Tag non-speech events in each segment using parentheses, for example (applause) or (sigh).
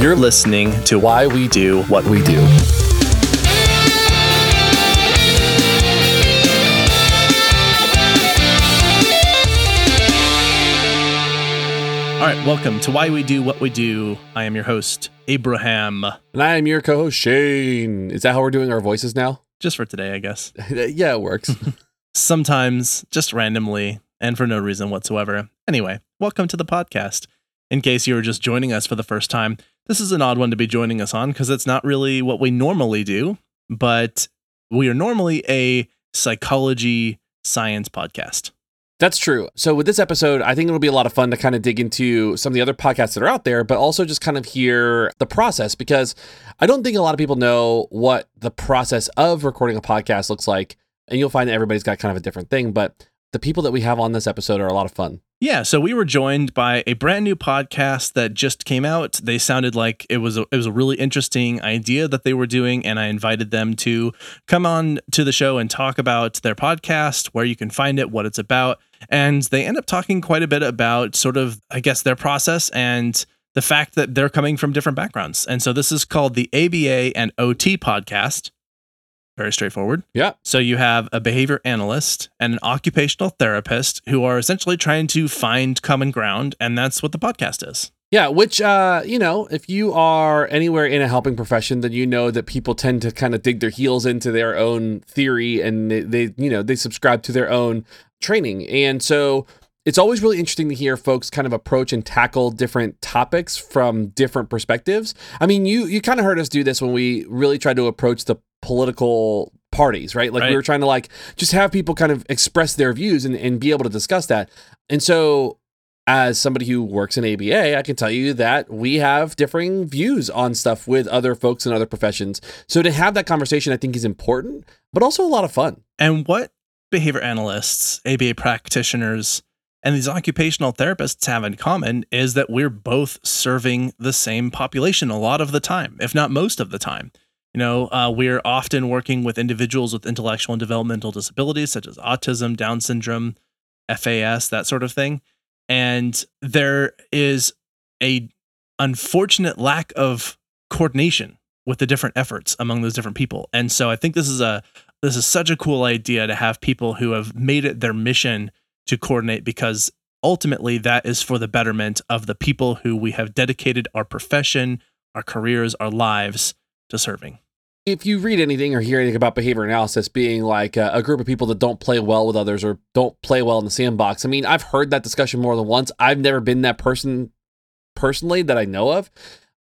You're listening to Why We Do What We Do. All right, welcome to Why We Do What We Do. I am your host, Abraham. And I am your co host, Shane. Is that how we're doing our voices now? (laughs) Just for today, I guess. (laughs) yeah, it works. (laughs) Sometimes, just randomly, and for no reason whatsoever. Anyway, welcome to the podcast. In case you are just joining us for the first time, this is an odd one to be joining us on because it's not really what we normally do, but we are normally a psychology science podcast. That's true. So with this episode, I think it'll be a lot of fun to kind of dig into some of the other podcasts that are out there, but also just kind of hear the process because I don't think a lot of people know what the process of recording a podcast looks like. And you'll find that everybody's got kind of a different thing, but the people that we have on this episode are a lot of fun. Yeah, so we were joined by a brand new podcast that just came out. They sounded like it was a, it was a really interesting idea that they were doing and I invited them to come on to the show and talk about their podcast, where you can find it, what it's about. And they end up talking quite a bit about sort of I guess their process and the fact that they're coming from different backgrounds. And so this is called the ABA and OT podcast. Very straightforward. Yeah. So you have a behavior analyst and an occupational therapist who are essentially trying to find common ground, and that's what the podcast is. Yeah, which uh, you know, if you are anywhere in a helping profession, then you know that people tend to kind of dig their heels into their own theory and they, they you know, they subscribe to their own training. And so it's always really interesting to hear folks kind of approach and tackle different topics from different perspectives. I mean, you you kind of heard us do this when we really tried to approach the political parties, right? Like Right. we were trying to like just have people kind of express their views and, and be able to discuss that. And so as somebody who works in ABA, I can tell you that we have differing views on stuff with other folks in other professions. So to have that conversation, I think is important, but also a lot of fun. And what behavior analysts, ABA practitioners, and these occupational therapists have in common is that we're both serving the same population a lot of the time, if not most of the time. You know, uh, we're often working with individuals with intellectual and developmental disabilities such as autism, Down syndrome, FAS, that sort of thing. And there is a unfortunate lack of coordination with the different efforts among those different people. And so I think this is a this is such a cool idea to have people who have made it their mission to coordinate because ultimately that is for the betterment of the people who we have dedicated our profession, our careers, our lives to serving. If you read anything or hear anything about behavior analysis being like a, a group of people that don't play well with others or don't play well in the sandbox, I mean, I've heard that discussion more than once. I've never been that person personally that I know of,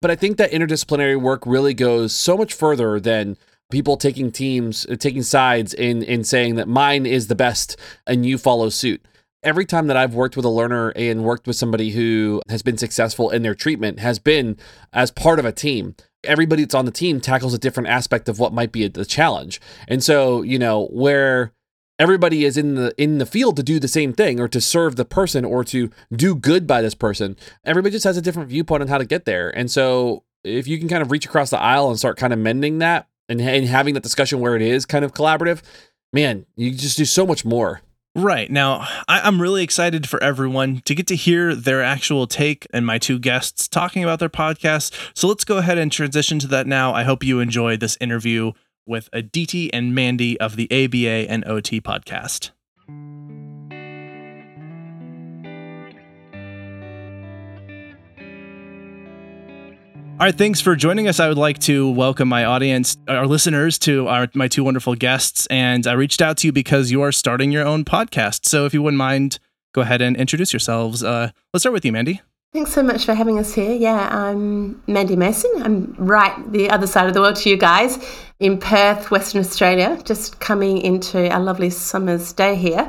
but I think that interdisciplinary work really goes so much further than people taking teams, uh, taking sides in in saying that mine is the best and you follow suit. Every time that I've worked with a learner and worked with somebody who has been successful in their treatment has been as part of a team. Everybody that's on the team tackles a different aspect of what might be the challenge. And so, you know, where everybody is in the in the field to do the same thing or to serve the person or to do good by this person, everybody just has a different viewpoint on how to get there. And so, if you can kind of reach across the aisle and start kind of mending that and, and having that discussion where it is kind of collaborative, man, you just do so much more. Right. Now, I, I'm really excited for everyone to get to hear their actual take and my two guests talking about their podcast. So let's go ahead and transition to that now. I hope you enjoy this interview with Aditi and Mandy of the ABA and OT podcast. All right, thanks for joining us. I would like to welcome my audience, our listeners, to our my two wonderful guests. And I reached out to you because you are starting your own podcast. So if you wouldn't mind, go ahead and introduce yourselves. Uh, let's start with you, Mandy. Thanks so much for having us here. Yeah, I'm Mandy Mason. I'm right the other side of the world to you guys in Perth, Western Australia, just coming into a lovely summer's day here.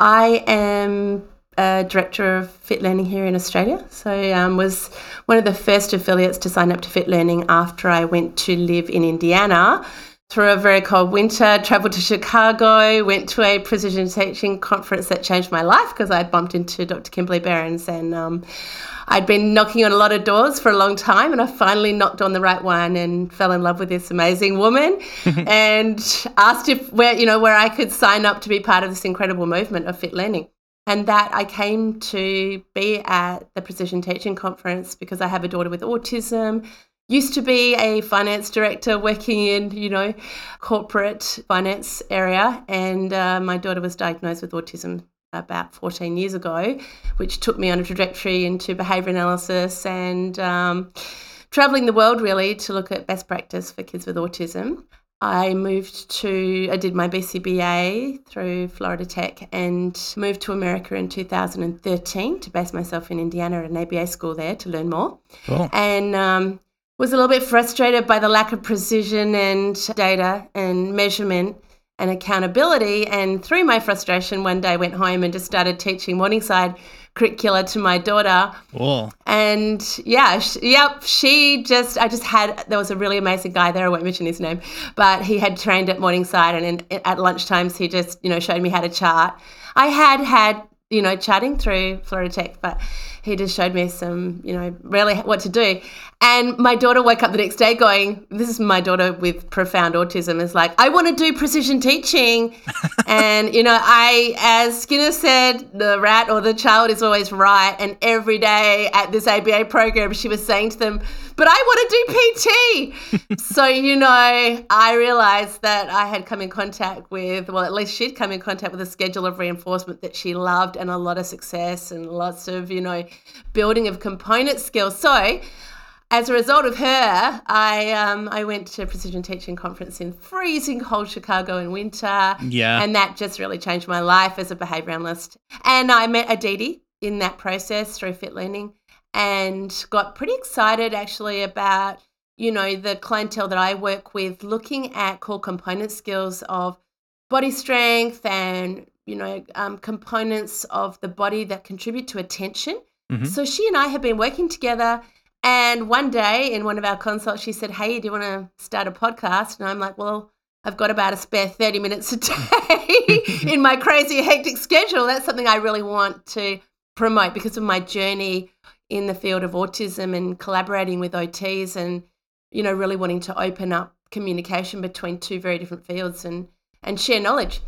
I am a director of Fit Learning here in Australia. So um, was one of the first affiliates to sign up to Fit Learning after I went to live in Indiana through a very cold winter, travelled to Chicago, went to a precision teaching conference that changed my life because I'd bumped into Dr. Kimberly Berens and um, I'd been knocking on a lot of doors for a long time and I finally knocked on the right one and fell in love with this amazing woman (laughs) and asked if where you know where I could sign up to be part of this incredible movement of fit learning. And that I came to be at the Precision Teaching Conference because I have a daughter with autism. Used to be a finance director working in, you know, corporate finance area, and uh, my daughter was diagnosed with autism about 14 years ago, which took me on a trajectory into behavior analysis and um, traveling the world really to look at best practice for kids with autism. I moved to, I did my BCBA through Florida Tech and moved to America in 2013 to base myself in Indiana at an ABA school there to learn more. And um, was a little bit frustrated by the lack of precision and data and measurement and accountability. And through my frustration, one day I went home and just started teaching Morningside curricula to my daughter. Cool. And yeah, yep, she just, I just had, there was a really amazing guy there. I won't mention his name, but he had trained at Morningside and in, at lunchtimes he just, you know, showed me how to chart. I had had, you know, chatting through Florida Tech, but he just showed me some, you know, really what to do. And my daughter woke up the next day going, This is my daughter with profound autism, is like, I want to do precision teaching. (laughs) and, you know, I, as Skinner said, the rat or the child is always right. And every day at this ABA program, she was saying to them, But I want to do PT. (laughs) so, you know, I realized that I had come in contact with, well, at least she'd come in contact with a schedule of reinforcement that she loved and a lot of success and lots of, you know, building of component skills. So, as a result of her, I um, I went to a precision teaching conference in freezing cold Chicago in winter. Yeah. And that just really changed my life as a behavior analyst. And I met Aditi in that process through Fit Learning and got pretty excited actually about, you know, the clientele that I work with looking at core component skills of body strength and, you know, um, components of the body that contribute to attention. Mm-hmm. So she and I have been working together and one day in one of our consults, she said, Hey, do you want to start a podcast? And I'm like, Well, I've got about a spare 30 minutes a day (laughs) (laughs) in my crazy, hectic schedule. That's something I really want to promote because of my journey in the field of autism and collaborating with OTs and, you know, really wanting to open up communication between two very different fields and, and share knowledge.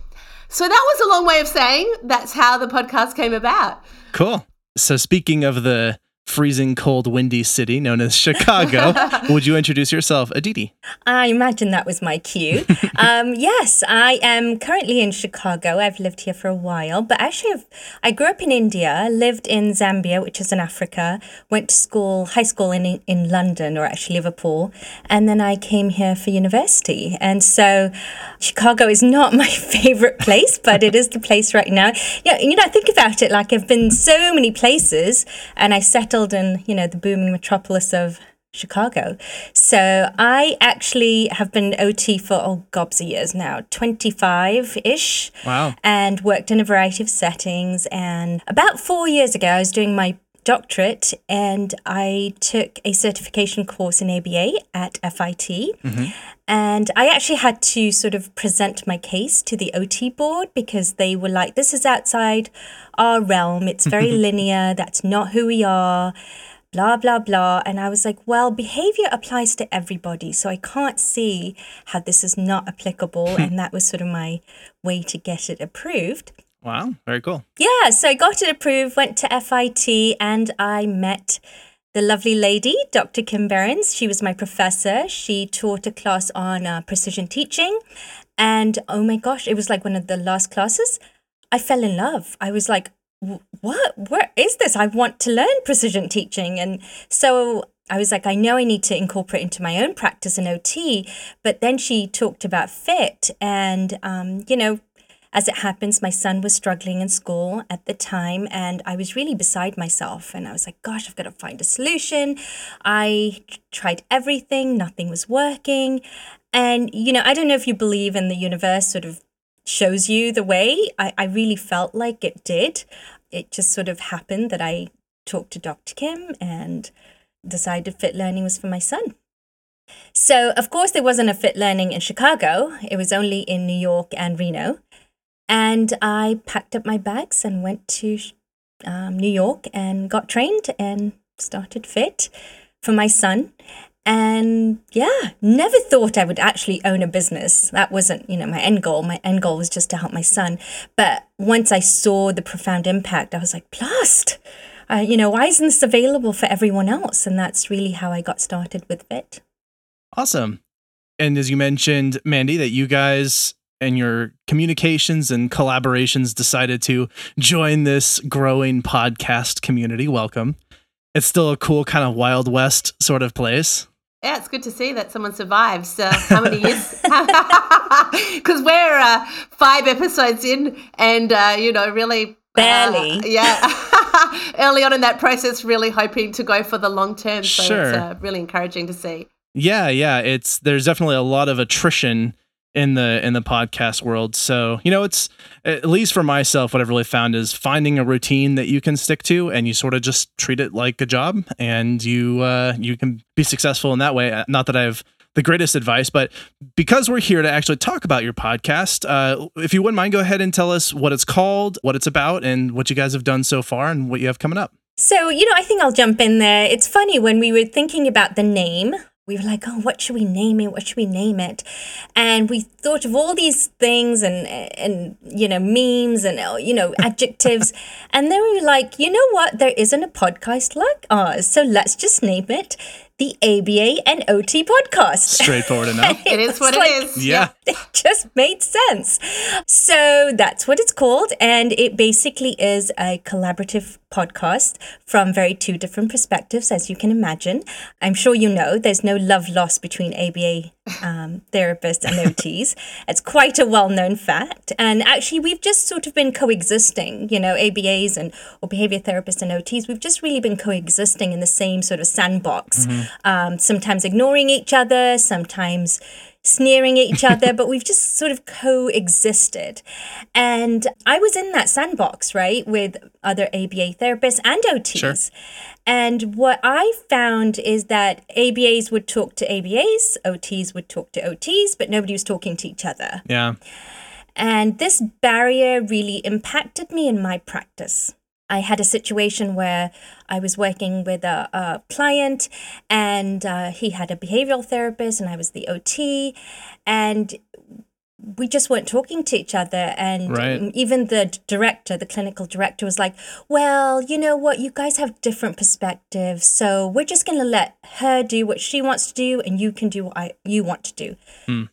So that was a long way of saying that's how the podcast came about. Cool. So speaking of the freezing cold windy city known as Chicago. (laughs) Would you introduce yourself, Aditi? I imagine that was my cue. (laughs) um, yes, I am currently in Chicago. I've lived here for a while, but actually, I've, i grew up in India, lived in Zambia, which is in Africa, went to school, high school in in London or actually Liverpool, and then I came here for university. And so, Chicago is not (laughs) my favorite place, but it is the place right now. Yeah, you know, think about it. Like I've been so many places, and I settled settled in, you know, the booming metropolis of Chicago. So I actually have been OT for oh gobs of years now, 25 ish. Wow. And worked in a variety of settings. And about four years ago, I was doing my doctorate and I took a certification course in ABA at FIT. Mm-hmm. And I actually had to sort of present my case to the OT board because they were like, this is outside our realm. It's very (laughs) linear. That's not who we are. Blah, blah, blah. And I was like, well, behavior applies to everybody. So I can't see how this is not applicable. (laughs) and that was sort of my way to get it approved. Wow, very cool. Yeah, so I got it approved, went to FIT, and I met the lovely lady, Dr. Kim Berens. She was my professor. She taught a class on uh, precision teaching. And oh my gosh, it was like one of the last classes. I fell in love. I was like, what? Where is this? I want to learn precision teaching. And so I was like, I know I need to incorporate into my own practice in OT. But then she talked about fit and, um, you know, as it happens, my son was struggling in school at the time, and I was really beside myself. And I was like, gosh, I've got to find a solution. I tried everything, nothing was working. And, you know, I don't know if you believe in the universe sort of shows you the way. I, I really felt like it did. It just sort of happened that I talked to Dr. Kim and decided fit learning was for my son. So, of course, there wasn't a fit learning in Chicago. It was only in New York and Reno. And I packed up my bags and went to um, New York and got trained and started fit for my son. And yeah, never thought I would actually own a business. That wasn't, you know, my end goal. My end goal was just to help my son. But once I saw the profound impact, I was like, blast! Uh, you know, why isn't this available for everyone else? And that's really how I got started with Fit. Awesome. And as you mentioned, Mandy, that you guys and your communications and collaborations decided to join this growing podcast community. Welcome. It's still a cool kind of Wild West sort of place. Yeah, it's good to see that someone survives. Uh, how many years? (laughs) (laughs) Because we're uh, five episodes in, and uh, you know, really barely. Uh, yeah, (laughs) early on in that process, really hoping to go for the long term. So Sure. it's uh, really encouraging to see. Yeah, yeah. It's there's definitely a lot of attrition in the in the podcast world. So, you know, it's at least for myself, what I've really found is finding a routine that you can stick to and you sort of just treat it like a job and you uh you can be successful in that way. Uh, Not that I have the greatest advice, but because we're here to actually talk about your podcast, uh, if you wouldn't mind, go ahead and tell us what it's called, what it's about, and what you guys have done so far and what you have coming up. So, you know, I think I'll jump in there. It's funny when we were thinking about the name, we were like, oh, what should we name it? What should we name it? And we thought of all these things and, and you know, memes and, uh, you know, adjectives. (laughs) and then we were like, you know what? There isn't a podcast like ours. So let's just name it the ABA and OT podcast. Straightforward (laughs) enough. It is what It's like- is. Yeah. (laughs) it just made sense. So that's what it's called. And it basically is a collaborative podcast from very two different perspectives, as you can imagine. I'm sure you know there's no love lost between ABA um, therapists and OTs. it's quite a well known fact. And actually, we've just sort of been coexisting, you know, ABAs and or behavior therapists and OTs. We've just really been coexisting in the same sort of sandbox, um, sometimes ignoring each other, sometimes sneering at each other, (laughs) but we've just sort of coexisted. And I was in that sandbox, right, with other ABA therapists and OTs. Sure. And what I found is that ABAs would talk to ABAs, OTs would talk to OTs, but nobody was talking to each other. Yeah. And this barrier really impacted me in my practice. I had a situation where I was working with a, a client and uh, he had a behavioral therapist and I was the OT. And we just weren't talking to each other. And Right. even the director, the clinical director, was like, Well, you know what? You guys have different perspectives. So we're just going to let her do what she wants to do and you can do what I, you want to do. Hmm.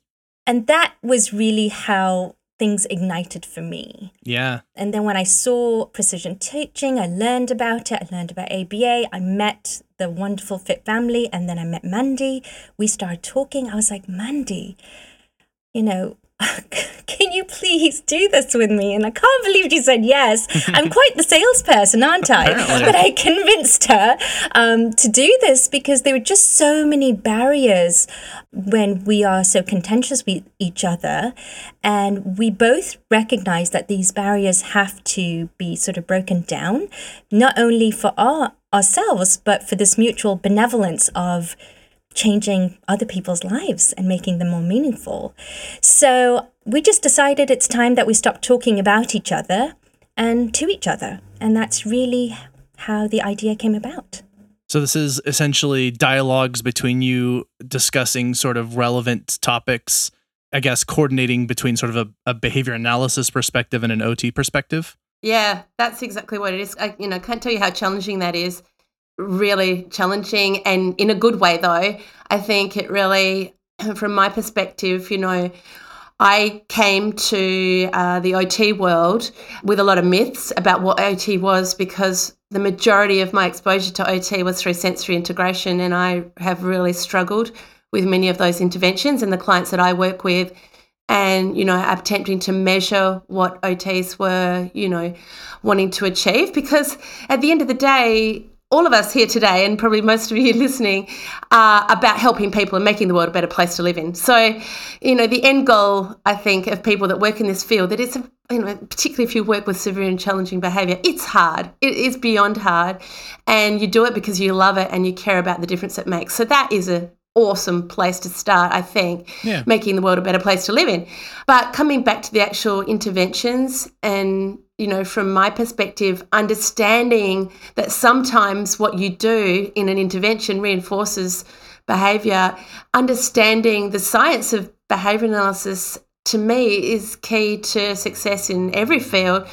And that was really how things ignited for me. Yeah. And then when I saw precision teaching, I learned about it. I learned about ABA. I met the wonderful Fit family, and then I met Mandy. We started talking. I was like, Mandy, you know, (laughs) can you please do this with me? And I can't believe she said yes. (laughs) I'm quite the salesperson, aren't I? Apparently. But I convinced her um, to do this because there were just so many barriers when we are so contentious with each other. And we both recognize that these barriers have to be sort of broken down, not only for our ourselves, but for this mutual benevolence of changing other people's lives and making them more meaningful. So we just decided it's time that we stop talking about each other and to each other. And that's really how the idea came about. So this is essentially dialogues between you discussing sort of relevant topics, I guess coordinating between sort of a, a behavior analysis perspective and an OT perspective. Yeah, that's exactly what it is. I, you know, can't tell you how challenging that is. Really challenging, and in a good way, though. I think it really, (clears throat) from my perspective, you know, I came to uh, the OT world with a lot of myths about what OT was because the majority of my exposure to OT was through sensory integration, and I have really struggled with many of those interventions and the clients that I work with and you know attempting to measure what OTs were you know wanting to achieve because at the end of the day all of us here today and probably most of you (laughs) listening are about helping people and making the world a better place to live in. So you know the end goal i think of people that work in this field that it's you know particularly if you work with severe and challenging behavior it's hard. It is beyond hard. And you do it because you love it and you care about the difference it makes. So that is a awesome place to start, I think, Yeah. making the world a better place to live in. But coming back to the actual interventions and you know, from my perspective, understanding that sometimes what you do in an intervention reinforces behavior, understanding the science of behavior analysis to me is key to success in every field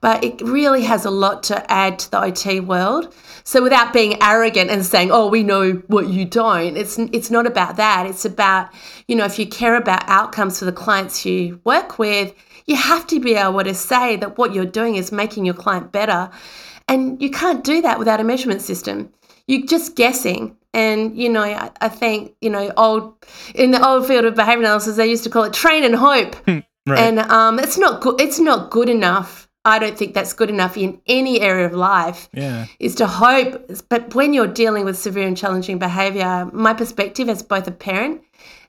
but it really has a lot to add to the OT world. So without being arrogant and saying, "Oh, we know what you don't," it's it's not about that. It's about you know if you care about outcomes for the clients you work with, you have to be able to say that what you're doing is making your client better, and you can't do that without a measurement system. You're just guessing. And you know, I, I think you know, old in the old field of behavior analysis, they used to call it train and hope. Right. And um, it's not good. It's not good enough I don't think that's good enough in any area of life. Yeah. Is to hope, but when you're dealing with severe and challenging behavior, my perspective as both a parent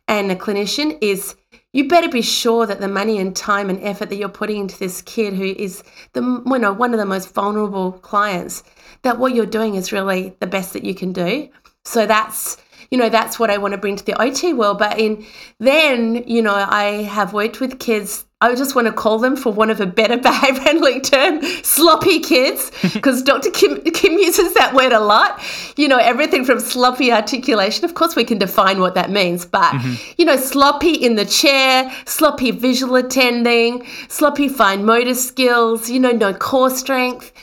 and a clinician is you better be sure that the money and time and effort that you're putting into this kid who is the you know one of the most vulnerable clients that what you're doing is really the best that you can do. So that's you know that's what I want to bring to the OT world. But in then you know I have worked with kids I just want to call them, for one of a better (laughs) behavior handling term, sloppy kids, (laughs) because Dr. Kim, Kim uses that word a lot. You know, everything from sloppy articulation. Of course, we can define what that means, but, mm-hmm. you know, sloppy in the chair, sloppy visual attending, sloppy fine motor skills, you know, no core strength.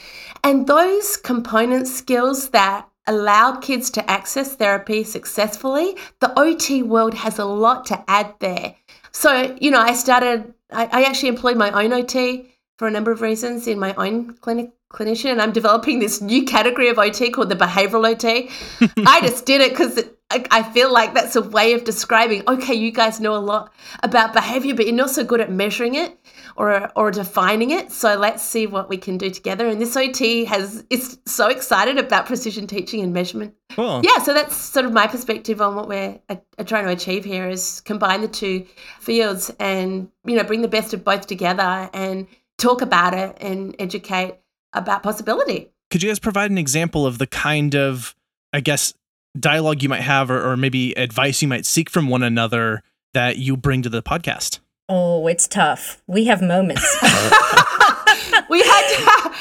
And those component skills that allow kids to access therapy successfully, the OT world has a lot to add there. So, you know, I started I, I actually employed my own OT for a number of reasons in my own clinic clinician and I'm developing this new category of OT called the behavioral OT. (laughs) I just did it because I feel like that's a way of describing, okay, you guys know a lot about behavior, but you're not so good at measuring it or, or defining it. So let's see what we can do together. And this OT has is so excited about precision teaching and measurement. Cool. Yeah, so that's sort of my perspective on what we're uh, trying to achieve here is combine the two fields and, you know, bring the best of both together and talk about it and educate about possibility. Could you guys provide an example of the kind of, I guess, dialogue you might have or, or maybe advice you might seek from one another that you bring to the podcast? Oh, it's tough. We have moments. (laughs) we had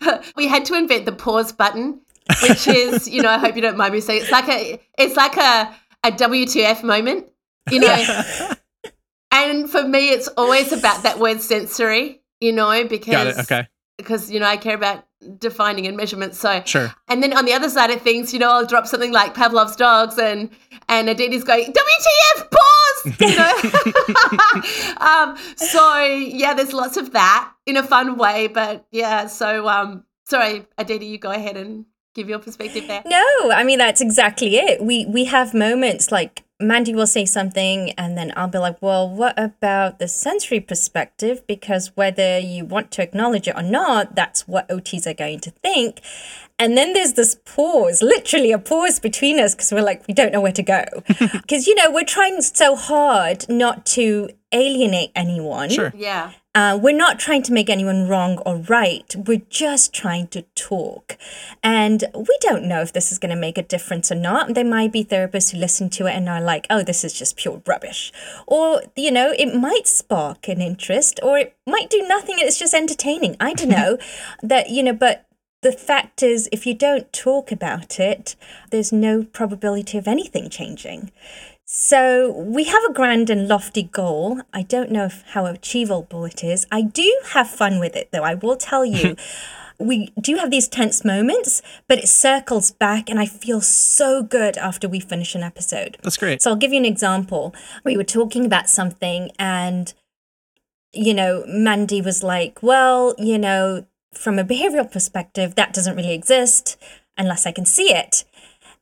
to, (laughs) we had to invent the pause button, which is, you know, I hope you don't mind me saying it's like a it's like a a WTF moment, you know. and for me, it's always about that word sensory, you know, because okay because you know I care about defining and measurement. So sure. And then on the other side of things, you know, I'll drop something like Pavlov's dogs, and and Aditi's going WTF pause. (laughs) You know. (laughs) um, so yeah, there's lots of that in a fun way, but yeah. So um, sorry, Aditi, you go ahead and give your perspective there. No, I mean that's exactly it. We we have moments like Mandy will say something, and then I'll be like, well, what about the sensory perspective? Because whether you want to acknowledge it or not, that's what OTs are going to think. And then there's this pause, literally a pause between us, because we're like, we don't know where to go. (laughs) Because, you know, we're trying so hard not to alienate anyone. Sure. Yeah. Uh, we're not trying to make anyone wrong or right. We're just trying to talk. And we don't know if this is going to make a difference or not. There might be therapists who listen to it and are like, oh, this is just pure rubbish. Or, you know, it might spark an interest or it might do nothing. It's just entertaining. I don't know. (laughs) that, you know, but the fact is, if you don't talk about it, there's no probability of anything changing. So we have a grand and lofty goal. I don't know if, how achievable it is. I do have fun with it, though. I will tell you. (laughs) we do have these tense moments, but it circles back, and I feel so good after we finish an episode. That's great. So I'll give you an example. We were talking about something, and you know, Mandy was like, "Well, you know, from a behavioral perspective, that doesn't really exist unless I can see it."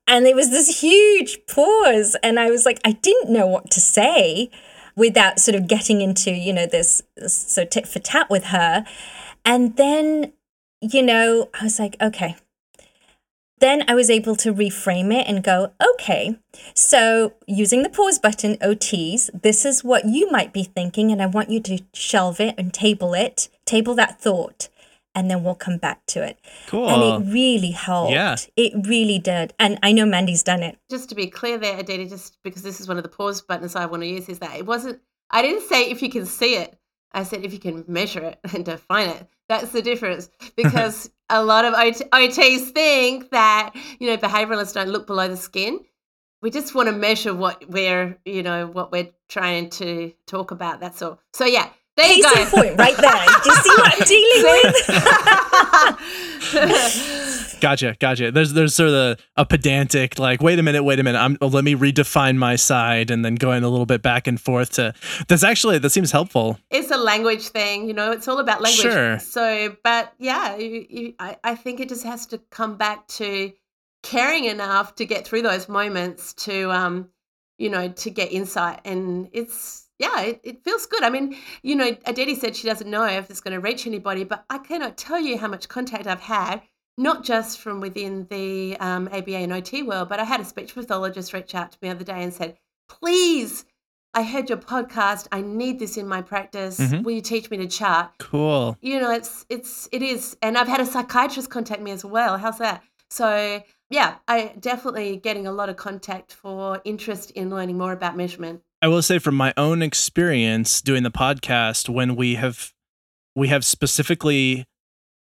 And there was this huge pause. And I was like, I didn't know what to say without sort of getting into, you know, this, this so tit for tat with her. And then, you know, I was like, okay. Then I was able to reframe it and go, okay, so using the pause button, OTs, this is what you might be thinking, and I want you to shelve it and table it, table that thought and then we'll come back to it. Cool. And it really helped. Yeah. It really did. And I know Mandy's done it. Just to be clear there, Aditi, just because this is one of the pause buttons I want to use, is that it wasn't, I didn't say if you can see it. I said if you can measure it and define it. That's the difference. (laughs) Because a lot of OT, OTs think that, you know, behavioralists don't look below the skin. we just want to measure what we're, you know, what we're trying to talk about. That's all. So yeah, there Case you go. in point, right there. Do you see what I'm dealing with? (laughs) Gotcha, gotcha. There's there's sort of a, a pedantic like, wait a minute, wait a minute. I'm let me redefine my side, and then going a little bit back and forth to. That's actually that seems helpful. it's a language thing, you know. It's all about language. Sure. So, but yeah, you, you, I, I think it just has to come back to caring enough to get through those moments to, um, you know, to get insight. And it's yeah, it, it feels good. I mean, you know, Aditi said she doesn't know if it's going to reach anybody, but I cannot tell you how much contact I've had. Not just from within the um, ABA and OT world, but I had a speech pathologist reach out to me the other day and said, "Please, I heard your podcast. I need this in my practice. Mhm. Will you teach me to chart? Cool. You know, it's it's it is. And I've had a psychiatrist contact me as well. How's that? So yeah, I definitely getting a lot of contact for interest in learning more about measurement. I will say from my own experience doing the podcast, when we have we have specifically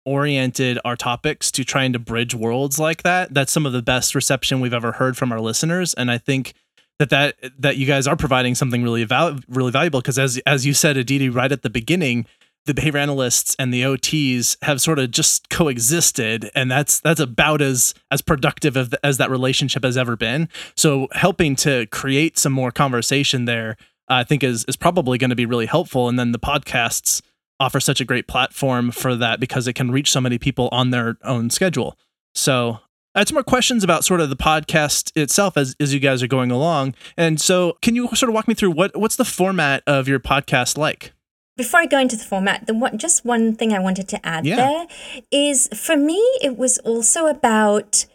oriented our topics to trying to bridge worlds like that, that's some of the best reception we've ever heard from our listeners. And I think that that that you guys are providing something really val- really valuable because as as you said, Aditi, right at the beginning, the behavior analysts and the OTs have sort of just coexisted, and that's that's about as as productive of, as that relationship has ever been. So helping to create some more conversation there, uh, I think is is probably going to be really helpful. And then the podcasts offer such a great platform for that because it can reach so many people on their own schedule. So I had some more questions about sort of the podcast itself as, as you guys are going along. And so can you sort of walk me through what what's the format of your podcast like? Before I go into the format, the one, just one thing I wanted to add Yeah. there is for me, it was also about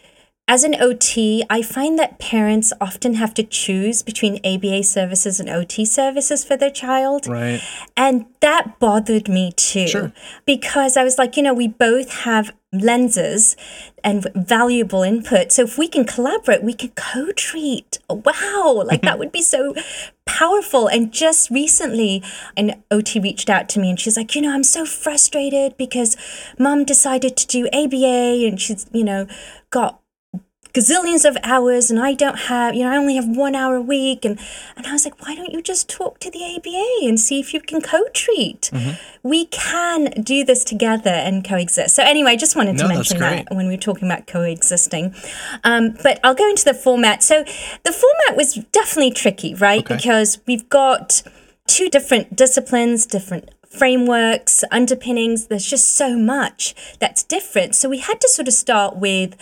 as an OT, I find that parents often have to choose between ABA services and OT services for their child. Right. And that bothered me too. Sure. Because I was like, you know, we both have lenses and valuable input. So if we can collaborate, we can co treat. Wow. Like that (laughs) would be so powerful. And just recently, an OT reached out to me and she's like, you know, I'm so frustrated because mom decided to do ABA and she's, you know, got gazillions of hours and I don't have, you know, I only have one hour a week. And, and I was like, why don't you just talk to the ABA and see if you can co treat? We can do this together and coexist. So, anyway, I just wanted to No, mention that when we were talking about coexisting. Um, but I'll go into the format. So, the format was definitely tricky, right? Okay. Because we've got two different disciplines, different frameworks, underpinnings. There's just so much that's different. So, we had to sort of start with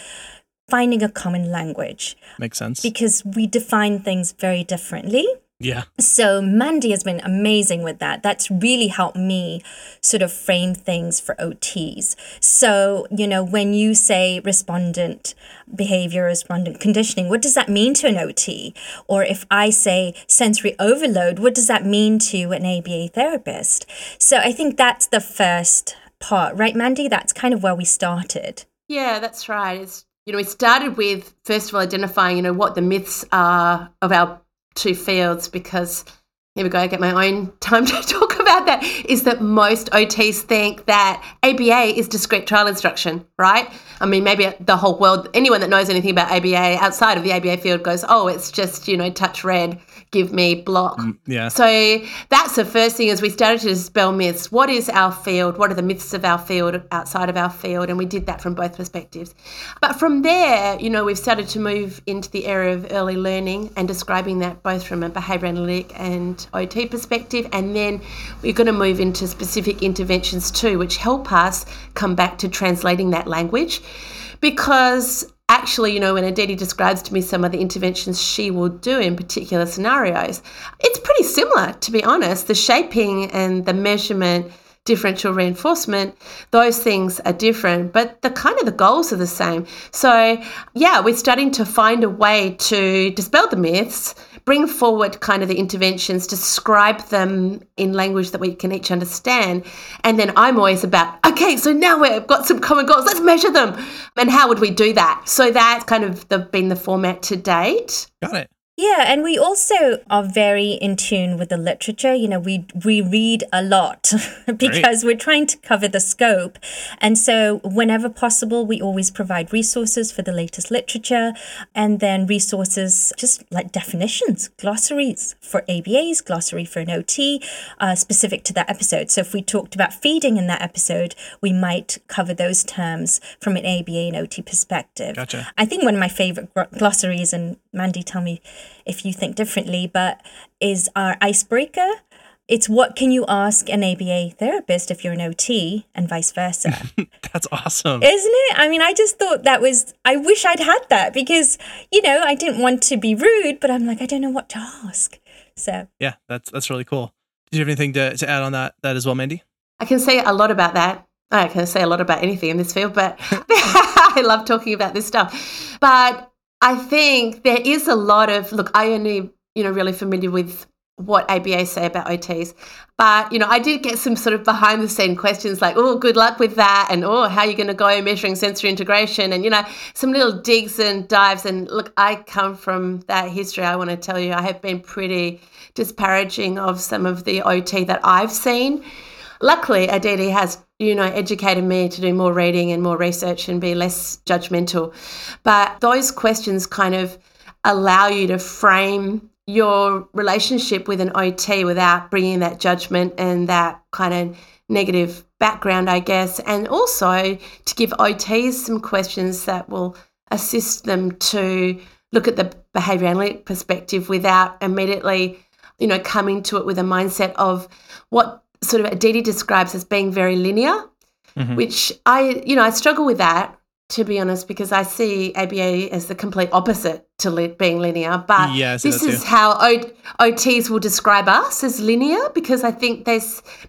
finding a common language Makes sense. because we define things very differently. yeah. So Mandy has been amazing with that. That's really helped me sort of frame things for OTs. So, you know, when you say respondent behavior, respondent conditioning, what does that mean to an OT? Or if I say sensory overload, what does that mean to an ABA therapist? So I think that's the first part, right, Mandy? That's kind of where we started. Yeah, that's right. It's you know, we started with first of all identifying, you know, what the myths are of our two fields because here we go, I get my own time (laughs) to talk about that, is that most OTs think that ABA is discrete trial instruction, right? I mean, maybe the whole world, anyone that knows anything about ABA outside of the ABA field goes, oh, it's just, you know, touch red, give me block. Mm, yeah. So that's the first thing is we started to dispel myths. What is our field? What are the myths of our field outside of our field? And we did that from both perspectives. But from there, you know, we've started to move into the area of early learning and describing that both from a behaviour analytic and OT perspective. And then we're going to move into specific interventions too, which help us come back to translating that language. Because actually, you know, when Aditi describes to me some of the interventions she will do in particular scenarios, it's pretty similar, to be honest. The shaping and the measurement, differential reinforcement, those things are different, but the kind of the goals are the same. So, yeah, we're starting to find a way to dispel the myths. Bring forward kind of the interventions, describe them in language that we can each understand. And then I'm always about, okay, so now we've got some common goals, let's measure them. And how would we do that? So that's kind of the, been the format to date. Got it. Yeah, and we also are very in tune with the literature. You know, we we read a lot (laughs) because we're trying to cover the scope. And so whenever possible, we always provide resources for the latest literature and then resources just like definitions, glossaries for ABAs, glossary for an OT, uh, specific to that episode. So if we talked about feeding in that episode, we might cover those terms from an ABA and OT perspective. Gotcha. I think one of my favorite glossaries, and Mandy, tell me if you think differently, but is our icebreaker. It's what can you ask an ABA therapist if you're an OT and vice versa. (laughs) That's awesome. Isn't it? I mean, I just thought that was, I wish I'd had that because, you know, I didn't want to be rude, but I'm like, I don't know what to ask. So, yeah, that's that's really cool. Do you have anything to, to add on that, that as well, Mandy? I can say a lot about that. I can say a lot about anything in this field, but (laughs) I love talking about this stuff. But I think there is a lot of look. I only you know really familiar with what ABA say about OTs, but you know I did get some sort of behind the scene questions like, oh, good luck with that, and oh, how are you going to go measuring sensory integration, and you know some little digs and dives. And look, I come from that history. I want to tell you, I have been pretty disparaging of some of the OT that I've seen. Luckily, Aditi has you know, educated me to do more reading and more research and be less judgmental. But those questions kind of allow you to frame your relationship with an OT without bringing that judgment and that kind of negative background, I guess, and also to give OTs some questions that will assist them to look at the behavior analytic perspective without immediately, you know, coming to it with a mindset of what sort of Aditi describes as being very linear, mm-hmm. which I, you know, I struggle with that to be honest, because I see ABA as the complete opposite to li- being linear. But yeah, this is how o- OTs will describe us as linear, because I think they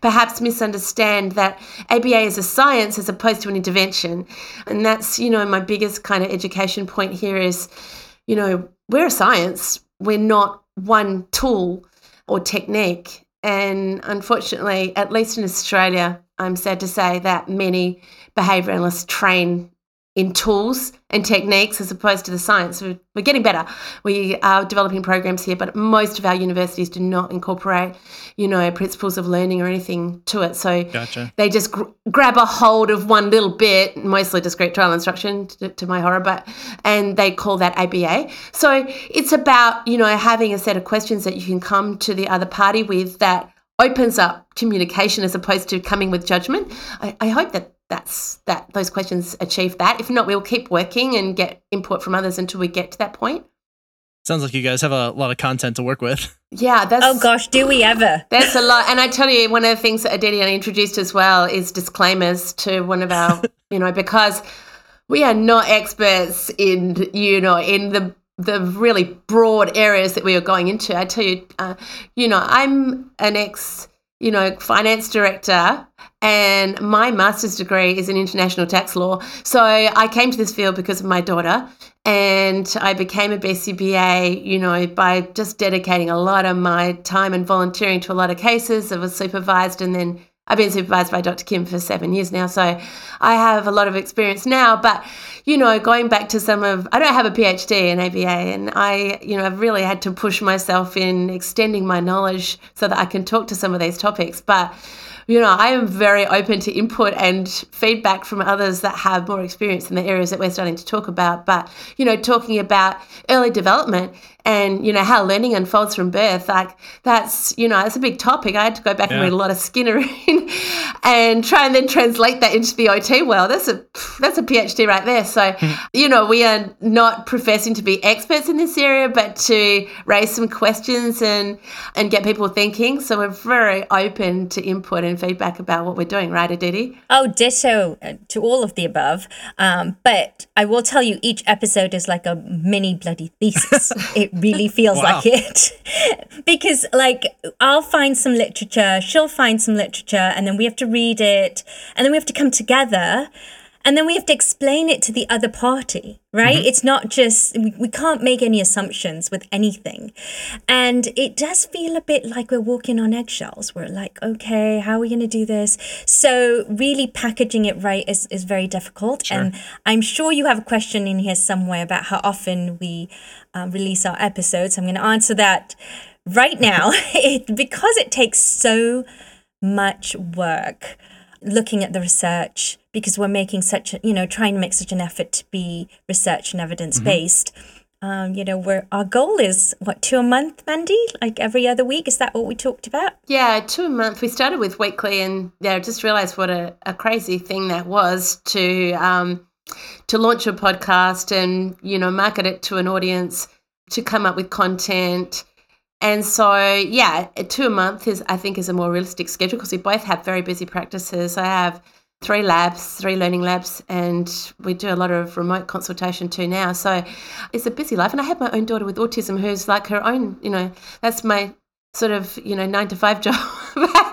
perhaps misunderstand that ABA is a science as opposed to an intervention. And that's, you know, my biggest kind of education point here is, you know, we're a science, we're not one tool or technique. And unfortunately, at least in Australia, I'm sad to say that many behaviour analysts train in tools and techniques as opposed to the science. We're, we're, getting better. We are developing programs here, but most of our universities do not incorporate, you know, principles of learning or anything to it. So gotcha. they just gr- grab a hold of one little bit, mostly discrete trial instruction, to, to my horror, but and they call that ABA. So it's about you know having a set of questions that you can come to the other party with that opens up communication as opposed to coming with judgment. I, I hope that that's that those questions achieve that. If not, we'll keep working and get input from others until we get to that point. Sounds like you guys have a lot of content to work with. Yeah, that's Oh gosh, do we ever? That's a lot. And I tell you, one of the things that Aditi introduced as well is disclaimers to one of our, (laughs) you know, because we are not experts in, you know, in the the really broad areas that we are going into. I tell you, uh, you know, I'm an ex, you know, finance director, and my master's degree is in international tax law. So I came to this field because of my daughter, and I became a BCBA, you know, by just dedicating a lot of my time and volunteering to a lot of cases. I was supervised and then I've been supervised by Dr. Kim for seven years now, so I have a lot of experience now. But you know, going back to some of, I don't have a PhD in ABA, and I, you know, I've really had to push myself in extending my knowledge so that I can talk to some of these topics. But you know, I am very open to input and feedback from others that have more experience in the areas that we're starting to talk about. But, you know, talking about early development and, you know, how learning unfolds from birth, like that's, you know, that's a big topic. I had to go back yeah. and read a lot of Skinner (laughs) and try and then translate that into the OT world. That's a, that's a PhD right there. So, (laughs) you know, we are not professing to be experts in this area, but to raise some questions and, and get people thinking. So we're very open to input and and feedback about what we're doing, right, Aditi? Oh, ditto uh, to all of the above. Um, but I will tell you, each episode is like a mini bloody thesis. (laughs) it really feels wow. like it. (laughs) because, like, I'll find some literature, she'll find some literature, and then we have to read it, and then we have to come together and then we have to explain it to the other party right? Mm-hmm. it's not just we, we can't make any assumptions with anything. And it does feel a bit like we're walking on eggshells. We're like okay how are we going to do this? So really packaging it right is, is very difficult. And i'm sure you have a question in here somewhere about how often we uh, release our episodes. I'm going to answer that right now. (laughs) It, because it takes so much work looking at the research because we're making such a, you know trying to make such an effort to be research and evidence based. Um, you know where our goal is what two a month mandy? Like every other week? Is that what we talked about? Yeah, two a month. We started with weekly, and yeah, I just realised what a, a crazy thing that was to um, to launch a podcast and you know market it to an audience, to come up with content, and so yeah, two a month is I think is a more realistic schedule because we both have very busy practices. I have three labs, three learning labs, and we do a lot of remote consultation too now. So it's a busy life, and I have my own daughter with autism who's like her own. You know, that's my sort of you know nine to five (laughs) job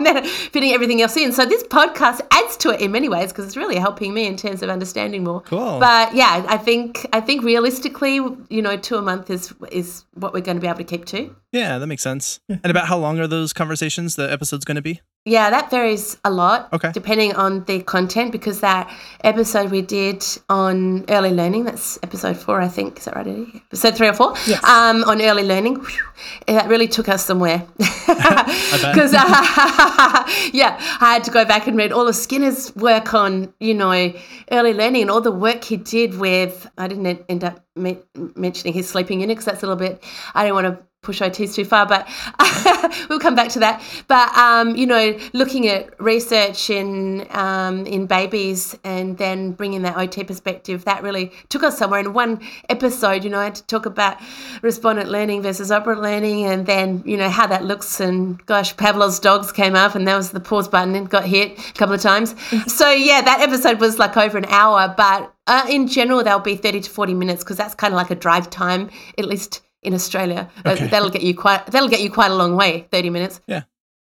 (laughs) and then fitting everything else in so this podcast adds to it in many ways because it's really helping me in terms of understanding more Cool. but yeah i think i think realistically you know two a month is is what we're going to be able to keep to Yeah, that makes sense. And about how long are those conversations? The episode's going to be? Yeah that varies a lot Okay. depending on the content because that episode we did on early learning that's episode four i think is that right Eddie? episode three or four Yes. um on early learning whew, that really took us somewhere (laughs) (laughs) because (laughs) yeah i had to go back and read all of skinner's work on you know early learning and all the work he did with i didn't end up me- mentioning his sleeping unit because that's a little bit i don't want to push OTs too far, but (laughs) we'll come back to that. But um, you know, looking at research in um, in babies and then bringing that OT perspective, that really took us somewhere. In one episode, you know, I had to talk about respondent learning versus operant learning, and then you know how that looks. And gosh, Pavlov's dogs came up, and that was the pause button and got hit a couple of times. (laughs) so yeah, that episode was like over an hour, but uh, in general, they'll be thirty to forty minutes because that's kind of like a drive time, at least in Australia. Uh, Okay. That'll get you quite. That'll get you quite a long way. Thirty minutes. Yeah.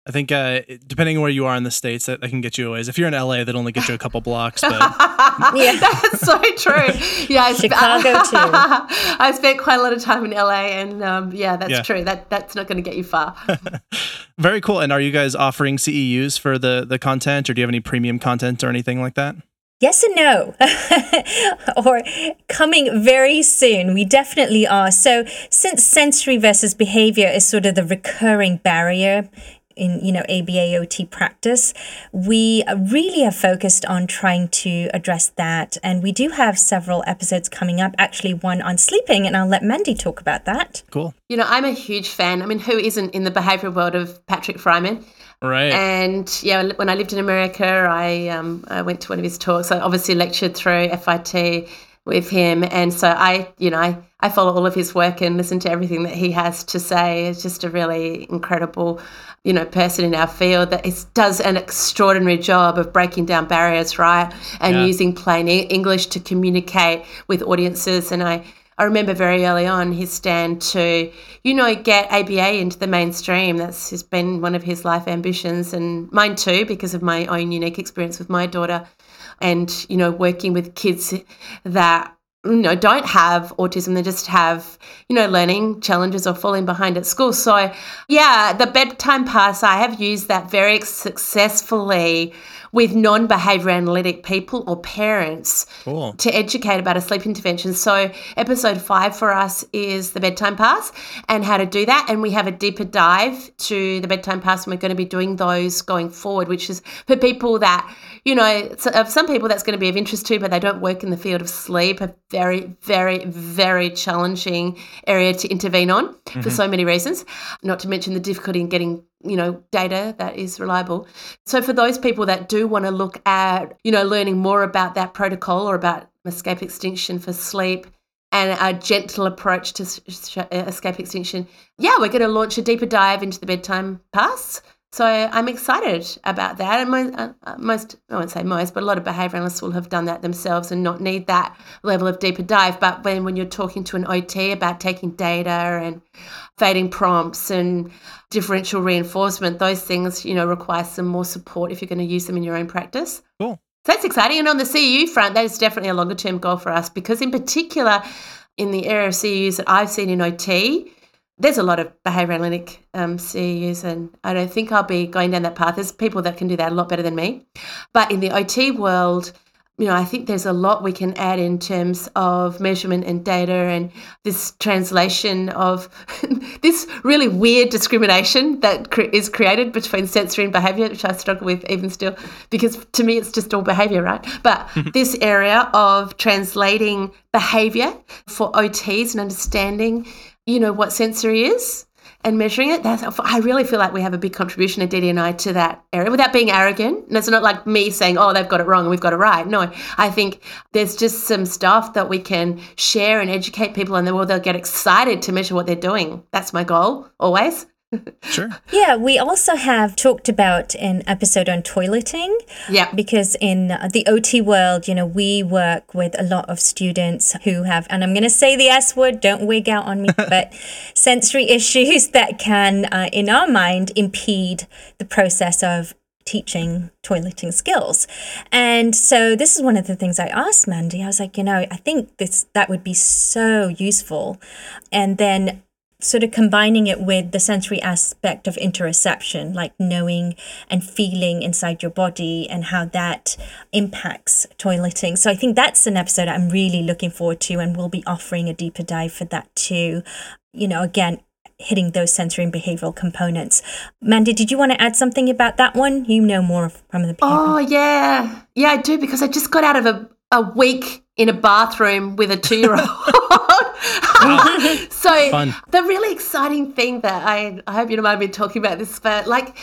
I think uh, depending on where you are in the States, that, that can get you a ways. If you're in LA, that only get you a couple blocks. But (laughs) (laughs) Yeah. That's so true. Yeah, I sp- Chicago, (laughs) too. I spent quite a lot of time in LA, and um, yeah, that's Yeah. true. That that's not going to get you far. very cool. And are you guys offering CEUs for the, the content or do you have any premium content or anything like that? Yes and no, (laughs) or coming very soon. We definitely are. So, since sensory versus behavior is sort of the recurring barrier in you know ABAOT practice, we really have focused on trying to address that, and we do have several episodes coming up. Actually, one on sleeping, and I'll let Mandy talk about that. Cool. You know, I'm a huge fan. I mean, who isn't in the behavioural world of Patrick Friman? Right. And yeah, when I lived in America, I um, I went to one of his talks. I obviously lectured through FIT with him, and so I, you know, I, I follow all of his work and listen to everything that he has to say. It's just a really incredible, you know, person in our field that is, does an extraordinary job of breaking down barriers, right, and Yeah. using plain English to communicate with audiences. And I. I remember very early on his stand to, you know, get ABA into the mainstream. That's has been one of his life ambitions and mine too, because of my own unique experience with my daughter, and you know, working with kids that you know don't have autism; they just have you know learning challenges or falling behind at school. So, yeah, the bedtime pass I have used that very successfully with non-behavior analytic people or parents Cool. to educate about a sleep intervention. So, episode five for us is the bedtime pass and how to do that. And we have a deeper dive to the bedtime pass, and we're going to be doing those going forward, which is for people that, you know, of uh, some people that's going to be of interest to, but they don't work in the field of sleep, a very, very, very challenging area to intervene on for mm-hmm. so many reasons, not to mention the difficulty in getting you know data that is reliable. So for those people that do want to look at you know learning more about that protocol or about escape extinction for sleep and a gentle approach to escape extinction yeah we're going to launch a deeper dive into the bedtime pass so i'm excited about that and most, uh, uh, most i won't say most but a lot of behaviour analysts will have done that themselves and not need that level of deeper dive but when, when you're talking to an ot about taking data and fading prompts and differential reinforcement those things you know require some more support if you're going to use them in your own practice Cool. So that's exciting. And on the CEU front, that is definitely a longer term goal for us because, in particular, in the area of CEUs that I've seen in OT, there's a lot of behavior analytic um, CEUs, and I don't think I'll be going down that path. There's people that can do that a lot better than me. But in the OT world, you know, I think there's a lot we can add in terms of measurement and data and this translation of (laughs) this really weird discrimination that cre- is created between sensory and behavior, which I struggle with even still, because to me it's just all behavior, right? But (laughs) this area of translating behavior for OTs and understanding, you know, what sensory is and measuring it. That's, I really feel like we have a big contribution at DD&I to that area without being arrogant. And it's not like me saying, oh, they've got it wrong and we've got it right. No, I think there's just some stuff that we can share and educate people and then well, they'll get excited to measure what they're doing. That's my goal always. Sure. Yeah, we also have talked about an episode on toileting. Yeah. Because in the OT world, you know, we work with a lot of students who have, and I'm going to say the S word, don't wig out on me, (laughs) but sensory issues that can, uh, in our mind, impede the process of teaching toileting skills. And so this is one of the things I asked Mandy. I was like, you know, I think this that would be so useful. And then sort of combining it with the sensory aspect of interoception, like knowing and feeling inside your body and how that impacts toileting. So I think that's an episode I'm really looking forward to, and we'll be offering a deeper dive for that too. You know, again, hitting those sensory and behavioral components. Mandy, did you want to add something about that one? You know more from the behavioral. Oh, yeah. Yeah, I do because I just got out of a, a week in a bathroom with a two year old. (laughs) so Fun. the really exciting thing that I I hope you don't mind me talking about this, but like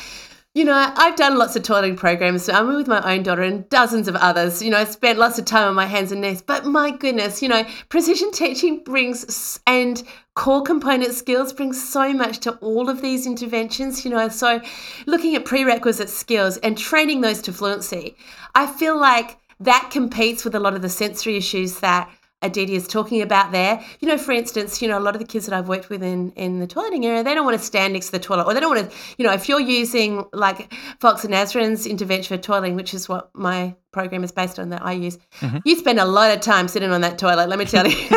you know, I've done lots of toileting programs. I'm with my own daughter and dozens of others. You know, I spent lots of time on my hands and knees. But my goodness, you know, precision teaching brings and core component skills brings so much to all of these interventions. You know, so looking at prerequisite skills and training those to fluency, I feel like that competes with a lot of the sensory issues that Aditi is talking about there. You know, for instance, you know, a lot of the kids that I've worked with in, in the toileting area, they don't want to stand next to the toilet or they don't want to, you know, if you're using like Foxx and Azrin's intervention for toileting, which is what my program is based on that I use, you spend a lot of time sitting on that toilet, let me tell you. (laughs)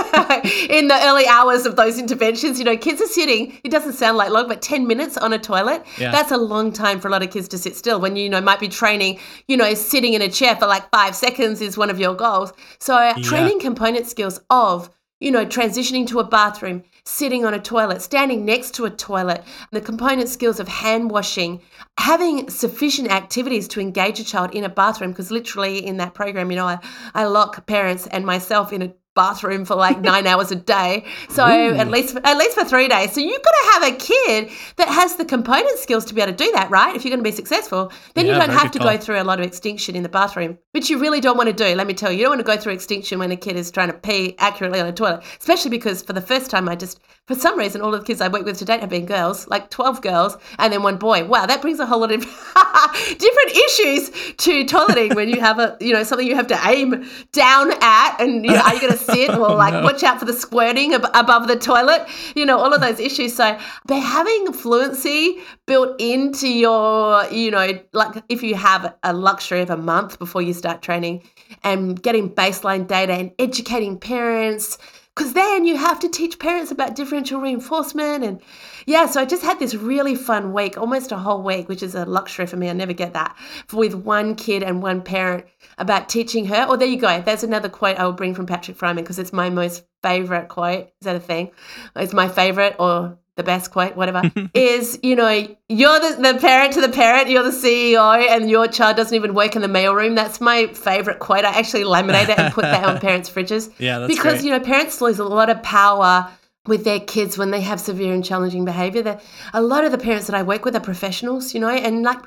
(laughs) in the early hours of those interventions, you know, kids are sitting, it doesn't sound like long, but 10 minutes on a toilet, Yeah. that's a long time for a lot of kids to sit still when you, know, might be training, you know, sitting in a chair for like five seconds is one of your goals. So uh, training component skills of, you know, transitioning to a bathroom, sitting on a toilet, standing next to a toilet, the component skills of hand washing, having sufficient activities to engage a child in a bathroom, because literally in that program, you know, I, I lock parents and myself in a bathroom for like nine hours a day. So at least at least for three days. So you've got to have a kid that has the component skills to be able to do that, right? If you're going to be successful, then Yeah, you don't have to go through a lot of extinction in the bathroom, which you really don't want to do. Let me tell you, you don't want to go through extinction when a kid is trying to pee accurately on a toilet, especially because for the first time, I just, for some reason, all of the kids I work with to date have been girls, like 12 girls and then one boy. Wow, that brings a whole lot of (laughs) different issues to toileting when you have a, you know, something you have to aim down at and, you know, are you going to sit or like watch out for the squirting ab- above the toilet? You know, all of those issues. So, but having fluency built into your, you know, like if you have a luxury of a month before you start training and getting baseline data and educating parents, because then you have to teach parents about differential reinforcement and yeah so i just had this really fun week almost a whole week which is a luxury for me i never get that with one kid and one parent about teaching her oh there you go there's another quote i will bring from patrick friman because it's my most favorite quote is that a thing it's my favorite or the best quote, whatever, (laughs) is, you know, you're the, the parent to the parent, you're the CEO, and your child doesn't even work in the mailroom. That's my favorite quote. I actually laminate it and put that on (laughs) parents' fridges. Yeah, that's Because, great. you know, parents lose a lot of power with their kids when they have severe and challenging behavior. That a lot of the parents that I work with are professionals, you know, and like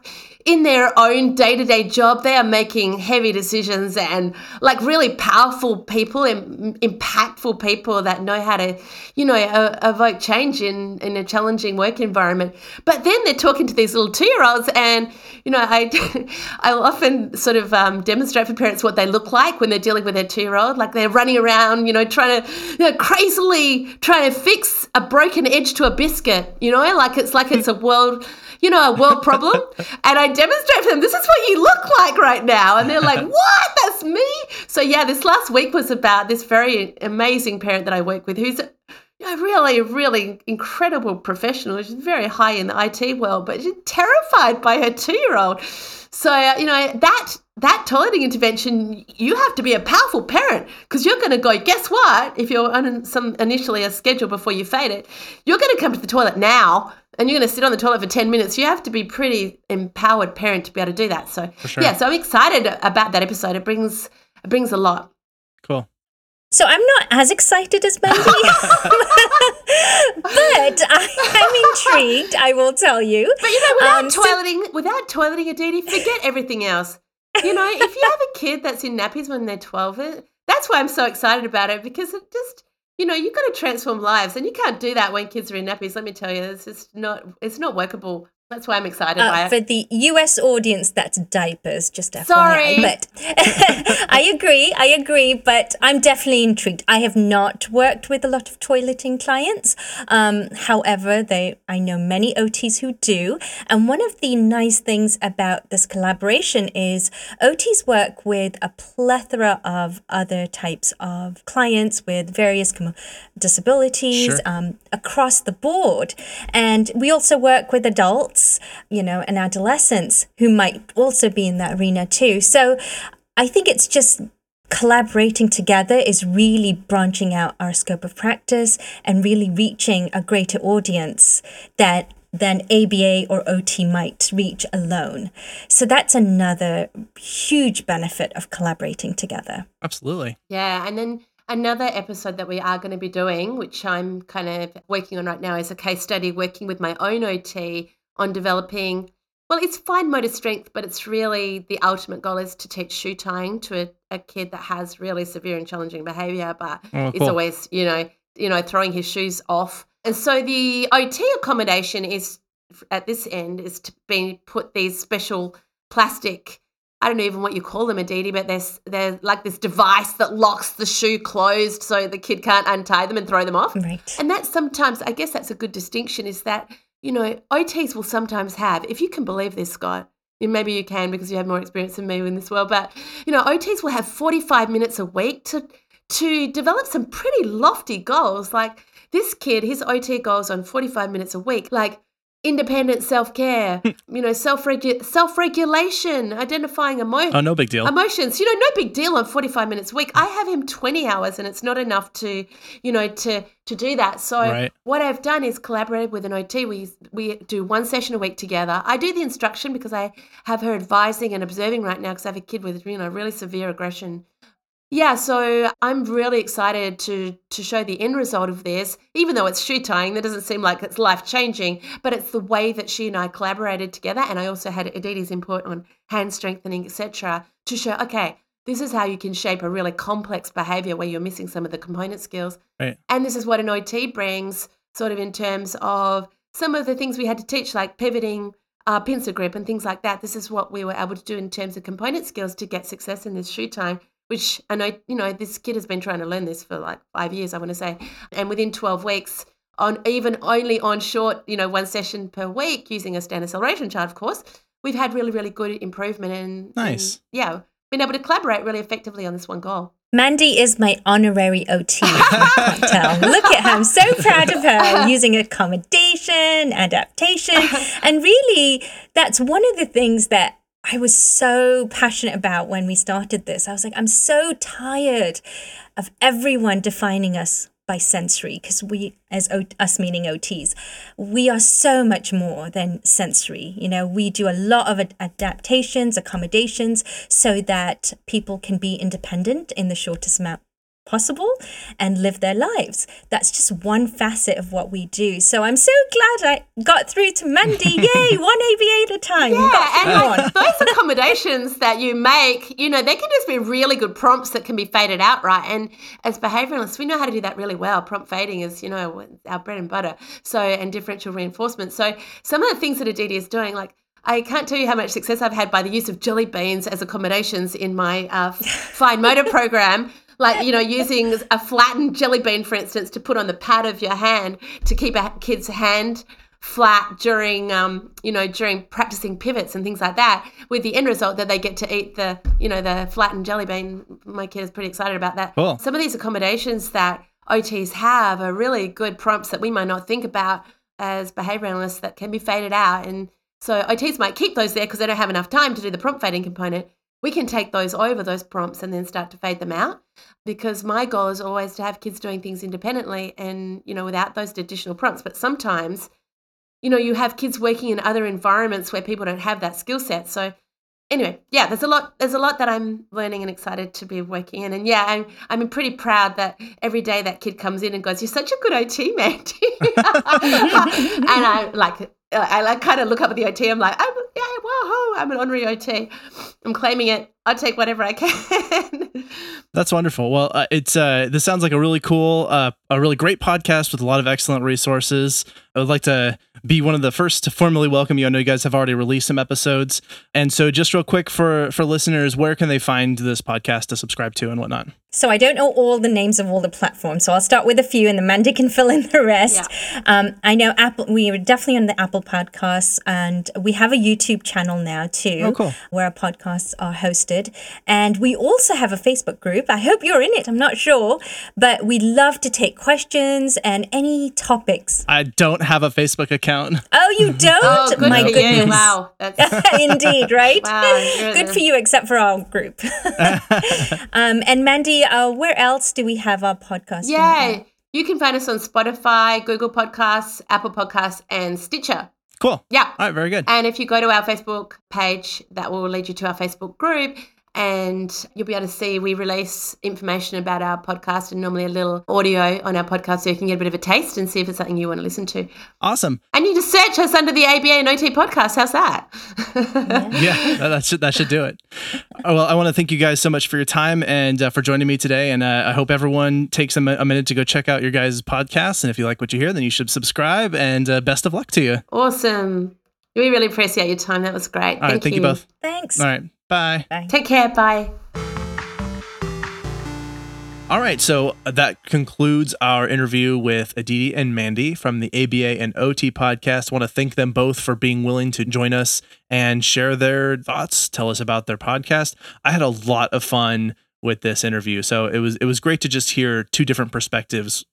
in their own day-to-day job, they are making heavy decisions and like really powerful people and impactful people that know how to, you know, evoke change in in a challenging work environment. But then they're talking to these little two-year-olds, and you know, I (laughs) I often sort of um, demonstrate for parents what they look like when they're dealing with their two-year-old, like they're running around, you know, trying to you know, crazily trying to fix a broken edge to a biscuit, you know, like it's like it's a world you know, a world problem, (laughs) and I demonstrate for them, this is what you look like right now. And they're like, (laughs) what? That's me? So, yeah, this last week was about this very amazing parent that I work with who's know, really, really incredible professional. She's very high in the IT world, but she's terrified by her two year old. So, uh, you know, that that toileting intervention, you have to be a powerful parent because you're going to go, guess what? If you're on some initially a schedule before you fade it, you're going to come to the toilet now and you're going to sit on the toilet for 10 minutes. You have to be pretty empowered parent to be able to do that. So, sure. yeah, so I'm excited about that episode. It brings it brings a lot. Cool. So I'm not as excited as Mandy, (laughs) but I, am intrigued. I will tell you. But you know, without um, toileting, so- without toileting, a Aditi, forget everything else. You know, if you have a kid that's in nappies when they're 12, that's why I'm so excited about it because it just, you know, you've got to transform lives and you can't do that when kids are in nappies. Let me tell you, it's just not, it's not workable that's why I'm excited uh. For the US audience, that's diapers, just FYI. Sorry. (laughs) But (laughs) I agree, I agree, but I'm definitely intrigued. I have not worked with a lot of toileting clients. Um, however, they I know many OTs who do. And one of the nice things about this collaboration is OTs work with a plethora of other types of clients with various disabilities sure. um, across the board. And we also work with adults adults, you know, and adolescents who might also be in that arena too. So I think it's just collaborating together is really branching out our scope of practice and really reaching a greater audience that than ABA or OT might reach alone. So that's another huge benefit of collaborating together. Absolutely. Yeah, and then another episode that we are going to be doing, which I'm kind of working on right now, is a case study working with my own OT on developing well it's fine motor strength but it's really the ultimate goal is to teach shoe tying to a, a kid that has really severe and challenging behavior but oh, cool. it's always you know you know throwing his shoes off and so the ot accommodation is at this end is to be put these special plastic I don't know even what you call them, Aditi, but there's they're like this device that locks the shoe closed so the kid can't untie them and throw them off. Right. And that's sometimes, I guess that's a good distinction, is that you know, OTs will sometimes have, if you can believe this, Scott, maybe you can because you have more experience than me in this world, but you know, OTs will have 45 minutes a week to to develop some pretty lofty goals. Like this kid, his OT goals on 45 minutes a week. Like independent self-care hmm. you know self-regu- self-regulation identifying emo- oh no big deal. emotions. You know no big deal on 45 minutes a week. I have him 20 hours and it's not enough to you know to to do that. So right. what i've done is collaborated with an ot we we do one session a week together. I do the instruction because i have her advising and observing right now because i have a kid with you know really severe aggression yeah, so I'm really excited to to show the end result of this. Even though it's shoe tying, that doesn't seem like it's life changing, but it's the way that she and I collaborated together, and I also had Aditi's input on hand strengthening, etc., to show okay, this is how you can shape a really complex behavior where you're missing some of the component skills, right. and this is what an OT brings, sort of in terms of some of the things we had to teach, like pivoting. Uh, pincer grip and things like that. This is what we were able to do in terms of component skills to get success in this shoe tying which I know, you know, this kid has been trying to learn this for like five years, I want to say. And within 12 weeks, on even only on short, you know, one session per week using a standard acceleration chart, of course, we've had really, really good improvement and nice. And, yeah, been able to collaborate really effectively on this one goal. Mandy is my honorary OT. (laughs) Look at her. I'm so proud of her using accommodation, adaptation. And really, that's one of the things that I was so passionate about when we started this. I was like, I'm so tired of everyone defining us by sensory because we, as o- us meaning OTs, we are so much more than sensory. You know, we do a lot of ad- adaptations, accommodations, so that people can be independent in the shortest amount possible and live their lives. That's just one facet of what we do. So I'm so glad I got through to Mandy. (laughs) Yay, one ABA at a time. Yeah, and like those (laughs) accommodations that you make, you know, they can just be really good prompts that can be faded out, right? And as behavioralists, we know how to do that really well. Prompt fading is, you know, our bread and butter. So, and differential reinforcement. So, some of the things that Aditi is doing, like I can't tell you how much success I've had by the use of jelly beans as accommodations in my uh, (laughs) fine motor program like you know using a flattened jelly bean for instance to put on the pad of your hand to keep a kid's hand flat during um, you know during practicing pivots and things like that with the end result that they get to eat the you know the flattened jelly bean. My kid is pretty excited about that. Cool. some of these accommodations that ots have are really good prompts that we might not think about as behavior analysts that can be faded out. And so ots might keep those there because they don't have enough time to do the prompt fading component. We can take those over those prompts and then start to fade them out because my goal is always to have kids doing things independently and you know without those additional prompts but sometimes you know you have kids working in other environments where people don't have that skill set so anyway yeah there's a lot there's a lot that i'm learning and excited to be working in and yeah i'm i'm pretty proud that every day that kid comes in and goes you're such a good ot Mandy (laughs) and i like uh, I like kind of look up at the OT. I'm like, I'm, yeah, whoa, I'm an honorary OT. I'm claiming it. I'll take whatever I can. (laughs) That's wonderful. Well, uh, it's uh, this sounds like a really cool, uh, a really great podcast with a lot of excellent resources. I would like to be one of the first to formally welcome you. I know you guys have already released some episodes, and so just real quick for for listeners, where can they find this podcast to subscribe to and whatnot? So I don't know all the names of all the platforms, so I'll start with a few, and then Mandy can (laughs) fill in the rest. Um, I know Apple. We are definitely on the Apple Podcasts, and we have a YouTube channel now too, Oh, cool. where our podcasts are hosted. And we also have a Facebook group. I hope you're in it. I'm not sure, but we love to take questions and any topics. I don't have a Facebook account. Oh, you (laughs) don't? oh, good My for goodness. you. Wow. That's, (laughs) Indeed, right? (laughs) Wow, Good for you, except for our group. um, and Mandy, uh, where else do we have our podcast? yeah. You can find us on Spotify, Google Podcasts, Apple Podcasts, and Stitcher. Cool. Yeah. All right. Very good. And if you go to our Facebook page, that will lead you to our Facebook group. And you'll be able to see we release information about our podcast and normally a little audio on our podcast so you can get a bit of a taste and see if it's something you want to listen to. Awesome. And you just search us under the ABA and OT podcast. How's that? (laughs) Yeah, that, that should that should do it. Oh, well, I want to thank you guys so much for your time and uh, for joining me today. And uh, I hope everyone takes a, a minute to go check out your guys' podcast. And if you like what you hear, then you should subscribe. And uh, best of luck to you. awesome. We really appreciate your time. That was great. All right. Thank you both. Thanks. All right. Bye. Take care. Bye. All right, so uh, that concludes our interview with Aditi and Mandy from the ABA and OT podcast. I want to thank them both for being willing to join us and share their thoughts, tell us about their podcast. I had a lot of fun with this interview, so it was it was great to just hear two different perspectives,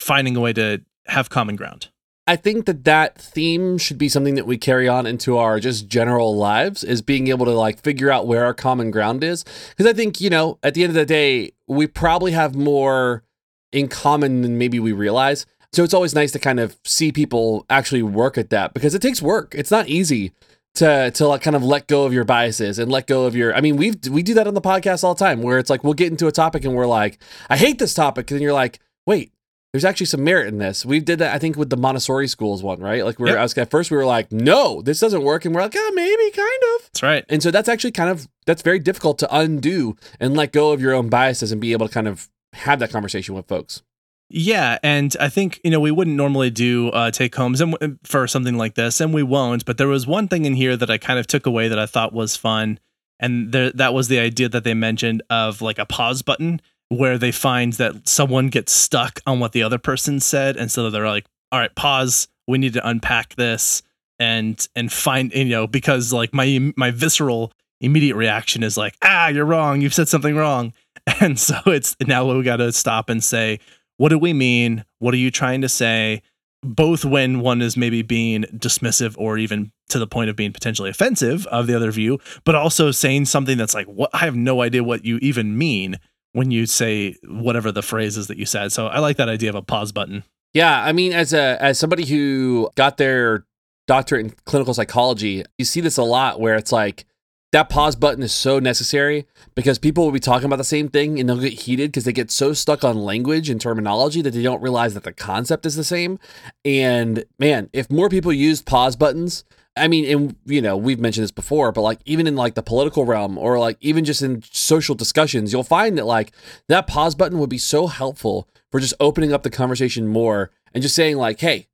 finding a way to have common ground. I think that that theme should be something that we carry on into our just general lives is being able to like figure out where our common ground is. Because I think you know at the end of the day we probably have more in common than maybe we realize. So it's always nice to kind of see people actually work at that because it takes work. It's not easy to to like kind of let go of your biases and let go of your I mean we've we do that on the podcast all the time where it's like we'll get into a topic and we're like I hate this topic and you're like wait there's actually some merit in this. We did that, I think, with the Montessori schools one, right? Like, we were, Yep. Was, at first we were like, no, this doesn't work. And we're like, oh, maybe, kind of. That's right. And so that's actually kind of, that's very difficult to undo and let go of your own biases and be able to kind of have that conversation with folks. Yeah, and I think you know we wouldn't normally do uh, take homes and for something like this, and we won't. But there was one thing in here that I kind of took away that I thought was fun, and there, that was the idea that they mentioned of like a pause button where they find that someone gets stuck on what the other person said, and so they're like, "All right, pause. We need to unpack this and and find you know because like my my visceral immediate reaction is like, ah, you're wrong. You've said something wrong." (laughs) And so it's now we got to stop and say, what do we mean? What are you trying to say? Both when one is maybe being dismissive or even to the point of being potentially offensive of the other view, but also saying something that's like, what I have no idea what you even mean when you say whatever the phrase is that you said. So I like that idea of a pause button. Yeah, I mean, as a as somebody who got their doctorate in clinical psychology, you see this a lot where it's like that pause button is so necessary because people will be talking about the same thing and they'll get heated because they get so stuck on language and terminology that they don't realize that the concept is the same. And man, if more people used pause buttons, I mean, and you know, we've mentioned this before, but like even in like the political realm or like even just in social discussions, you'll find that like that pause button would be so helpful for just opening up the conversation more and just saying like, hey,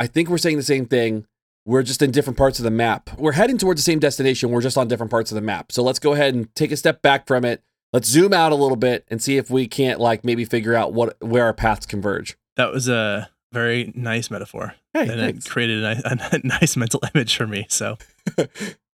I think we're saying the same thing. We're just in different parts of the map. We're heading towards the same destination. We're just on different parts of the map. So let's go ahead and take a step back from it. Let's zoom out a little bit and see if we can't like maybe figure out what where our paths converge. That was a very nice metaphor. Hey, and thanks. it created a, (laughs) a (laughs) nice mental image for me. So, (laughs) all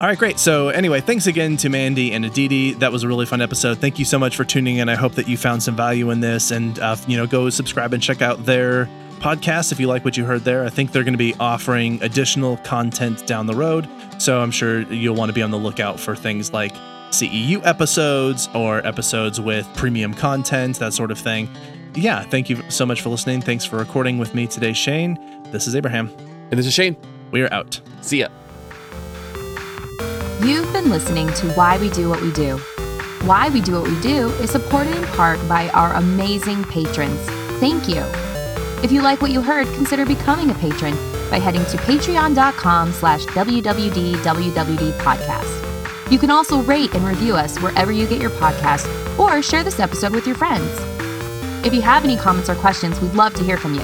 right, great. So, anyway, thanks again to Mandy and Aditi. That was a really fun episode. Thank you so much for tuning in. I hope that you found some value in this, and uh, you know, go subscribe and check out their podcast if you like what you heard there. I think they're going to be offering additional content down the road, so I'm sure you'll want to be on the lookout for things like CEU episodes or episodes with premium content, that sort of thing. Yeah, thank you so much for listening. Thanks for recording with me today, Shane. This is Abraham. And this is Shane. We are out. See ya. You've been listening to Why We Do What We Do. Why We Do What We Do is supported in part by our amazing patrons. Thank you. If you like what you heard, consider becoming a patron by heading to patreon.com slash www.wwd podcast. You can also rate and review us wherever you get your podcast or share this episode with your friends. If you have any comments or questions, we'd love to hear from you.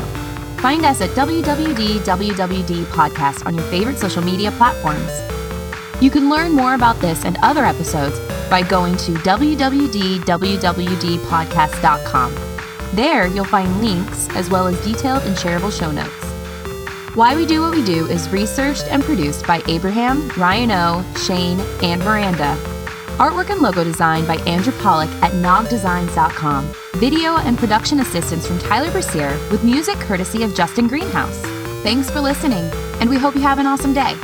Find us at www.wwd podcast on your favorite social media platforms. You can learn more about this and other episodes by going to www.wwdpodcast.com. There, you'll find links as well as detailed and shareable show notes. Why We Do What We Do is researched and produced by Abraham, Ryan O, Shane, and Miranda. Artwork and logo design by Andrew Pollock at nogdesigns.com. Video and production assistance from Tyler Brasier with music courtesy of Justin Greenhouse. Thanks for listening, and we hope you have an awesome day.